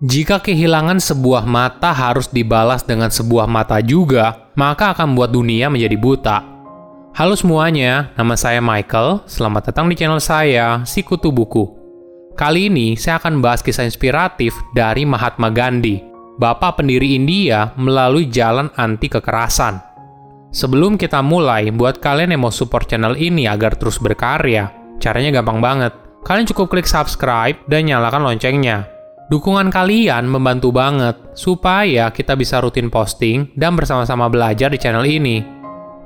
Jika kehilangan sebuah mata harus dibalas dengan sebuah mata juga, maka akan membuat dunia menjadi buta. Halo semuanya, nama saya Michael. Selamat datang di channel saya, Sikutu Buku. Kali ini saya akan bahas kisah inspiratif dari Mahatma Gandhi, bapak pendiri India melalui jalan anti kekerasan. Sebelum kita mulai, buat kalian yang mau support channel ini agar terus berkarya, caranya gampang banget kalian cukup klik subscribe dan nyalakan loncengnya. Dukungan kalian membantu banget supaya kita bisa rutin posting dan bersama-sama belajar di channel ini.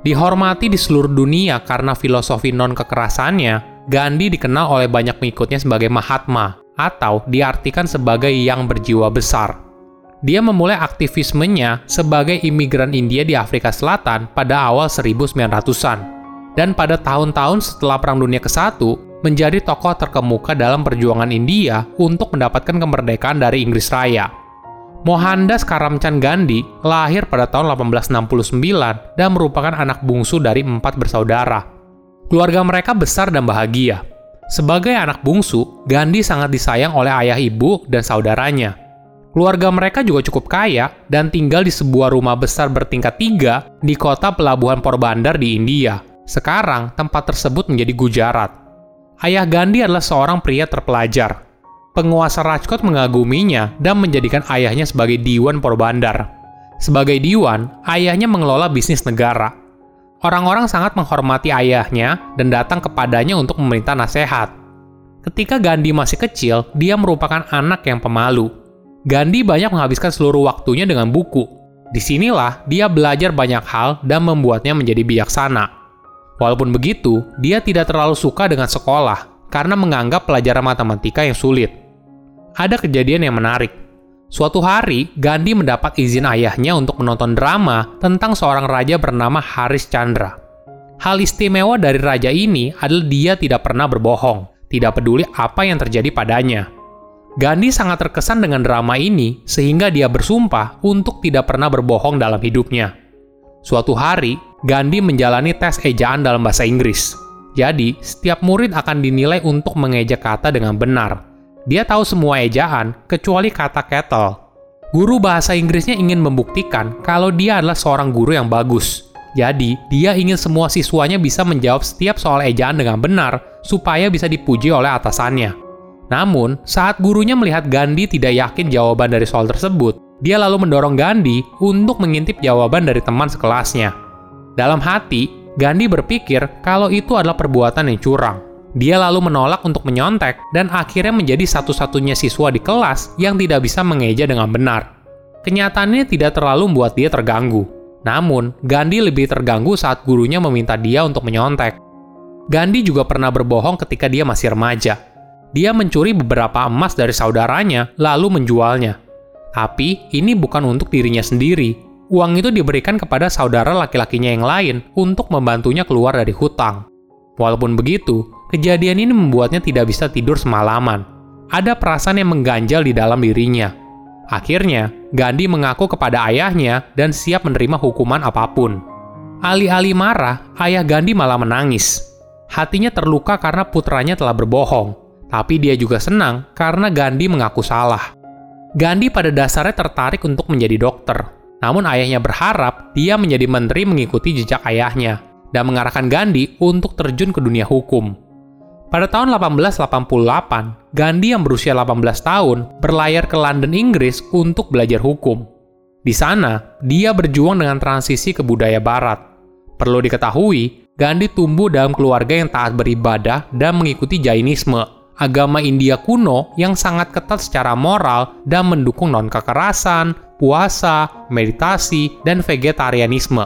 Dihormati di seluruh dunia karena filosofi non-kekerasannya, Gandhi dikenal oleh banyak pengikutnya sebagai Mahatma, atau diartikan sebagai yang berjiwa besar. Dia memulai aktivismenya sebagai imigran India di Afrika Selatan pada awal 1900-an. Dan pada tahun-tahun setelah Perang Dunia ke-1, menjadi tokoh terkemuka dalam perjuangan India untuk mendapatkan kemerdekaan dari Inggris Raya. Mohandas Karamchand Gandhi lahir pada tahun 1869 dan merupakan anak bungsu dari empat bersaudara. Keluarga mereka besar dan bahagia. Sebagai anak bungsu, Gandhi sangat disayang oleh ayah ibu dan saudaranya. Keluarga mereka juga cukup kaya dan tinggal di sebuah rumah besar bertingkat tiga di kota pelabuhan Porbandar di India. Sekarang, tempat tersebut menjadi Gujarat. Ayah Gandhi adalah seorang pria terpelajar. Penguasa Rajkot mengaguminya dan menjadikan ayahnya sebagai Diwan Porbandar. Sebagai Diwan, ayahnya mengelola bisnis negara. Orang-orang sangat menghormati ayahnya dan datang kepadanya untuk meminta nasihat. Ketika Gandhi masih kecil, dia merupakan anak yang pemalu. Gandhi banyak menghabiskan seluruh waktunya dengan buku. Di sinilah dia belajar banyak hal dan membuatnya menjadi bijaksana. Walaupun begitu, dia tidak terlalu suka dengan sekolah karena menganggap pelajaran matematika yang sulit. Ada kejadian yang menarik. Suatu hari, Gandhi mendapat izin ayahnya untuk menonton drama tentang seorang raja bernama Haris Chandra. Hal istimewa dari raja ini adalah dia tidak pernah berbohong, tidak peduli apa yang terjadi padanya. Gandhi sangat terkesan dengan drama ini sehingga dia bersumpah untuk tidak pernah berbohong dalam hidupnya. Suatu hari, Gandhi menjalani tes ejaan dalam bahasa Inggris. Jadi, setiap murid akan dinilai untuk mengejak kata dengan benar. Dia tahu semua ejaan, kecuali kata kettle. Guru bahasa Inggrisnya ingin membuktikan kalau dia adalah seorang guru yang bagus. Jadi, dia ingin semua siswanya bisa menjawab setiap soal ejaan dengan benar, supaya bisa dipuji oleh atasannya. Namun, saat gurunya melihat Gandhi tidak yakin jawaban dari soal tersebut, dia lalu mendorong Gandhi untuk mengintip jawaban dari teman sekelasnya. Dalam hati, Gandhi berpikir kalau itu adalah perbuatan yang curang. Dia lalu menolak untuk menyontek dan akhirnya menjadi satu-satunya siswa di kelas yang tidak bisa mengeja dengan benar. Kenyataannya tidak terlalu membuat dia terganggu. Namun, Gandhi lebih terganggu saat gurunya meminta dia untuk menyontek. Gandhi juga pernah berbohong ketika dia masih remaja. Dia mencuri beberapa emas dari saudaranya lalu menjualnya. Tapi ini bukan untuk dirinya sendiri, Uang itu diberikan kepada saudara laki-lakinya yang lain untuk membantunya keluar dari hutang. Walaupun begitu, kejadian ini membuatnya tidak bisa tidur semalaman. Ada perasaan yang mengganjal di dalam dirinya. Akhirnya, Gandhi mengaku kepada ayahnya dan siap menerima hukuman apa pun. Alih-alih marah, ayah Gandhi malah menangis. Hatinya terluka karena putranya telah berbohong, tapi dia juga senang karena Gandhi mengaku salah. Gandhi pada dasarnya tertarik untuk menjadi dokter, namun ayahnya berharap dia menjadi menteri mengikuti jejak ayahnya dan mengarahkan Gandhi untuk terjun ke dunia hukum. Pada tahun 1888, Gandhi yang berusia 18 tahun berlayar ke London, Inggris untuk belajar hukum. Di sana, dia berjuang dengan transisi ke budaya barat. Perlu diketahui, Gandhi tumbuh dalam keluarga yang taat beribadah dan mengikuti Jainisme, agama India kuno yang sangat ketat secara moral dan mendukung non-kekerasan, puasa, meditasi, dan vegetarianisme.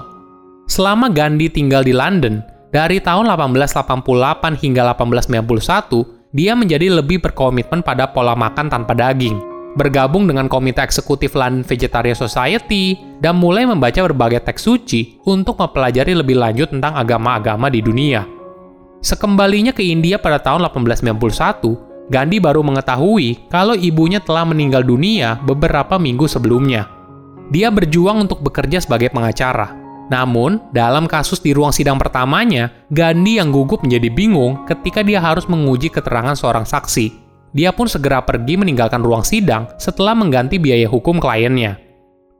Selama Gandhi tinggal di London, dari tahun 1888 hingga 1891, dia menjadi lebih berkomitmen pada pola makan tanpa daging, bergabung dengan Komite Eksekutif London Vegetarian Society, dan mulai membaca berbagai teks suci untuk mempelajari lebih lanjut tentang agama-agama di dunia. Sekembalinya ke India pada tahun 1891, Gandhi baru mengetahui kalau ibunya telah meninggal dunia beberapa minggu sebelumnya. Dia berjuang untuk bekerja sebagai pengacara. Namun, dalam kasus di ruang sidang pertamanya, Gandhi yang gugup menjadi bingung ketika dia harus menguji keterangan seorang saksi. dia pun segera pergi meninggalkan ruang sidang setelah mengganti biaya hukum kliennya.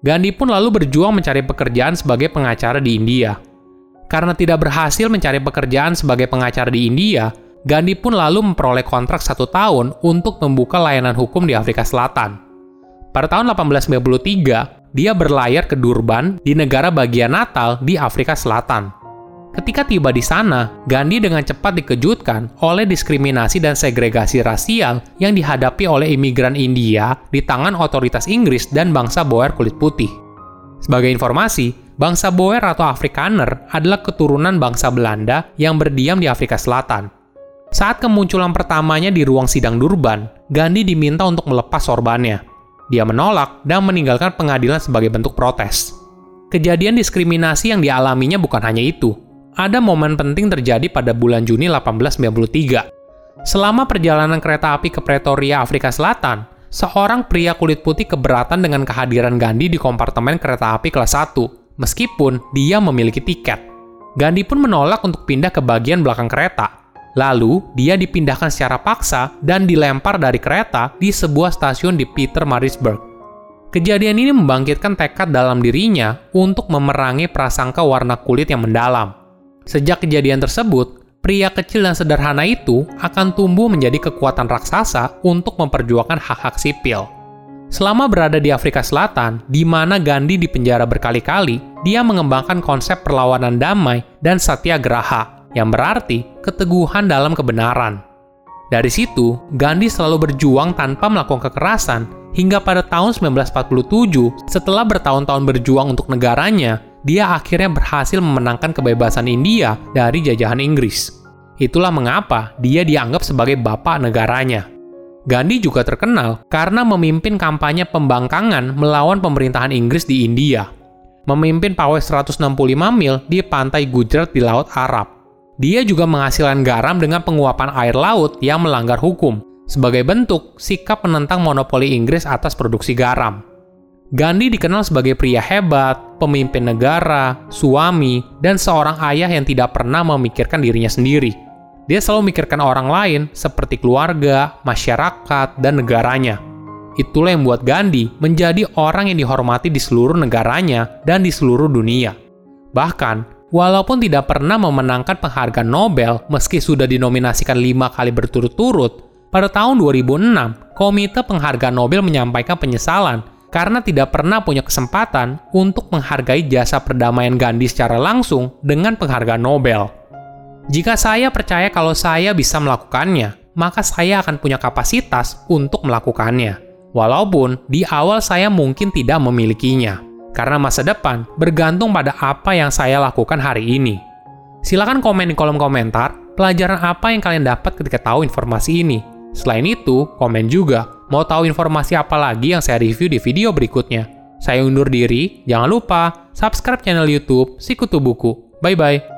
Gandhi pun lalu berjuang mencari pekerjaan sebagai pengacara di India. Karena tidak berhasil mencari pekerjaan sebagai pengacara di India, Gandhi pun lalu memperoleh kontrak satu tahun untuk membuka layanan hukum di Afrika Selatan. Pada tahun 1893, dia berlayar ke Durban di negara bagian Natal di Afrika Selatan. Ketika tiba di sana, Gandhi dengan cepat dikejutkan oleh diskriminasi dan segregasi rasial yang dihadapi oleh imigran India di tangan otoritas Inggris dan bangsa Boer kulit putih. Sebagai informasi, bangsa Boer atau Afrikaner adalah keturunan bangsa Belanda yang berdiam di Afrika Selatan. Saat kemunculan pertamanya di ruang sidang Durban, Gandhi diminta untuk melepas sorbannya. Dia menolak dan meninggalkan pengadilan sebagai bentuk protes. Kejadian diskriminasi yang dialaminya bukan hanya itu, ada momen penting terjadi pada bulan Juni 1893. Selama perjalanan kereta api ke Pretoria, Afrika Selatan, seorang pria kulit putih keberatan dengan kehadiran Gandhi di kompartemen kereta api kelas 1, meskipun dia memiliki tiket. Gandhi pun menolak untuk pindah ke bagian belakang kereta. Lalu, dia dipindahkan secara paksa dan dilempar dari kereta di sebuah stasiun di Peter Marisburg. Kejadian ini membangkitkan tekad dalam dirinya untuk memerangi prasangka warna kulit yang mendalam. Sejak kejadian tersebut, pria kecil dan sederhana itu akan tumbuh menjadi kekuatan raksasa untuk memperjuangkan hak-hak sipil. Selama berada di Afrika Selatan, di mana Gandhi dipenjara berkali-kali, dia mengembangkan konsep perlawanan damai dan satyagraha, yang berarti keteguhan dalam kebenaran. Dari situ, Gandhi selalu berjuang tanpa melakukan kekerasan hingga pada tahun 1947, setelah bertahun-tahun berjuang untuk negaranya, dia akhirnya berhasil memenangkan kebebasan India dari jajahan Inggris. Itulah mengapa dia dianggap sebagai bapak negaranya. Gandhi juga terkenal karena memimpin kampanye pembangkangan melawan pemerintahan Inggris di India. Memimpin pawai 165 mil di pantai Gujarat di Laut Arab. Dia juga menghasilkan garam dengan penguapan air laut yang melanggar hukum, sebagai bentuk sikap menentang monopoli Inggris atas produksi garam. Gandhi dikenal sebagai pria hebat, pemimpin negara, suami, dan seorang ayah yang tidak pernah memikirkan dirinya sendiri. Dia selalu memikirkan orang lain seperti keluarga, masyarakat, dan negaranya. Itulah yang membuat Gandhi menjadi orang yang dihormati di seluruh negaranya dan di seluruh dunia. Bahkan, walaupun tidak pernah memenangkan penghargaan Nobel meski sudah dinominasikan lima kali berturut-turut, pada tahun 2006, Komite Penghargaan Nobel menyampaikan penyesalan karena tidak pernah punya kesempatan untuk menghargai jasa perdamaian Gandhi secara langsung dengan penghargaan Nobel. Jika saya percaya kalau saya bisa melakukannya, maka saya akan punya kapasitas untuk melakukannya. Walaupun di awal saya mungkin tidak memilikinya, karena masa depan bergantung pada apa yang saya lakukan hari ini. Silahkan komen di kolom komentar pelajaran apa yang kalian dapat ketika tahu informasi ini. Selain itu, komen juga Mau tahu informasi apa lagi yang saya review di video berikutnya? Saya undur diri, jangan lupa subscribe channel YouTube Sikutu Buku. Bye bye.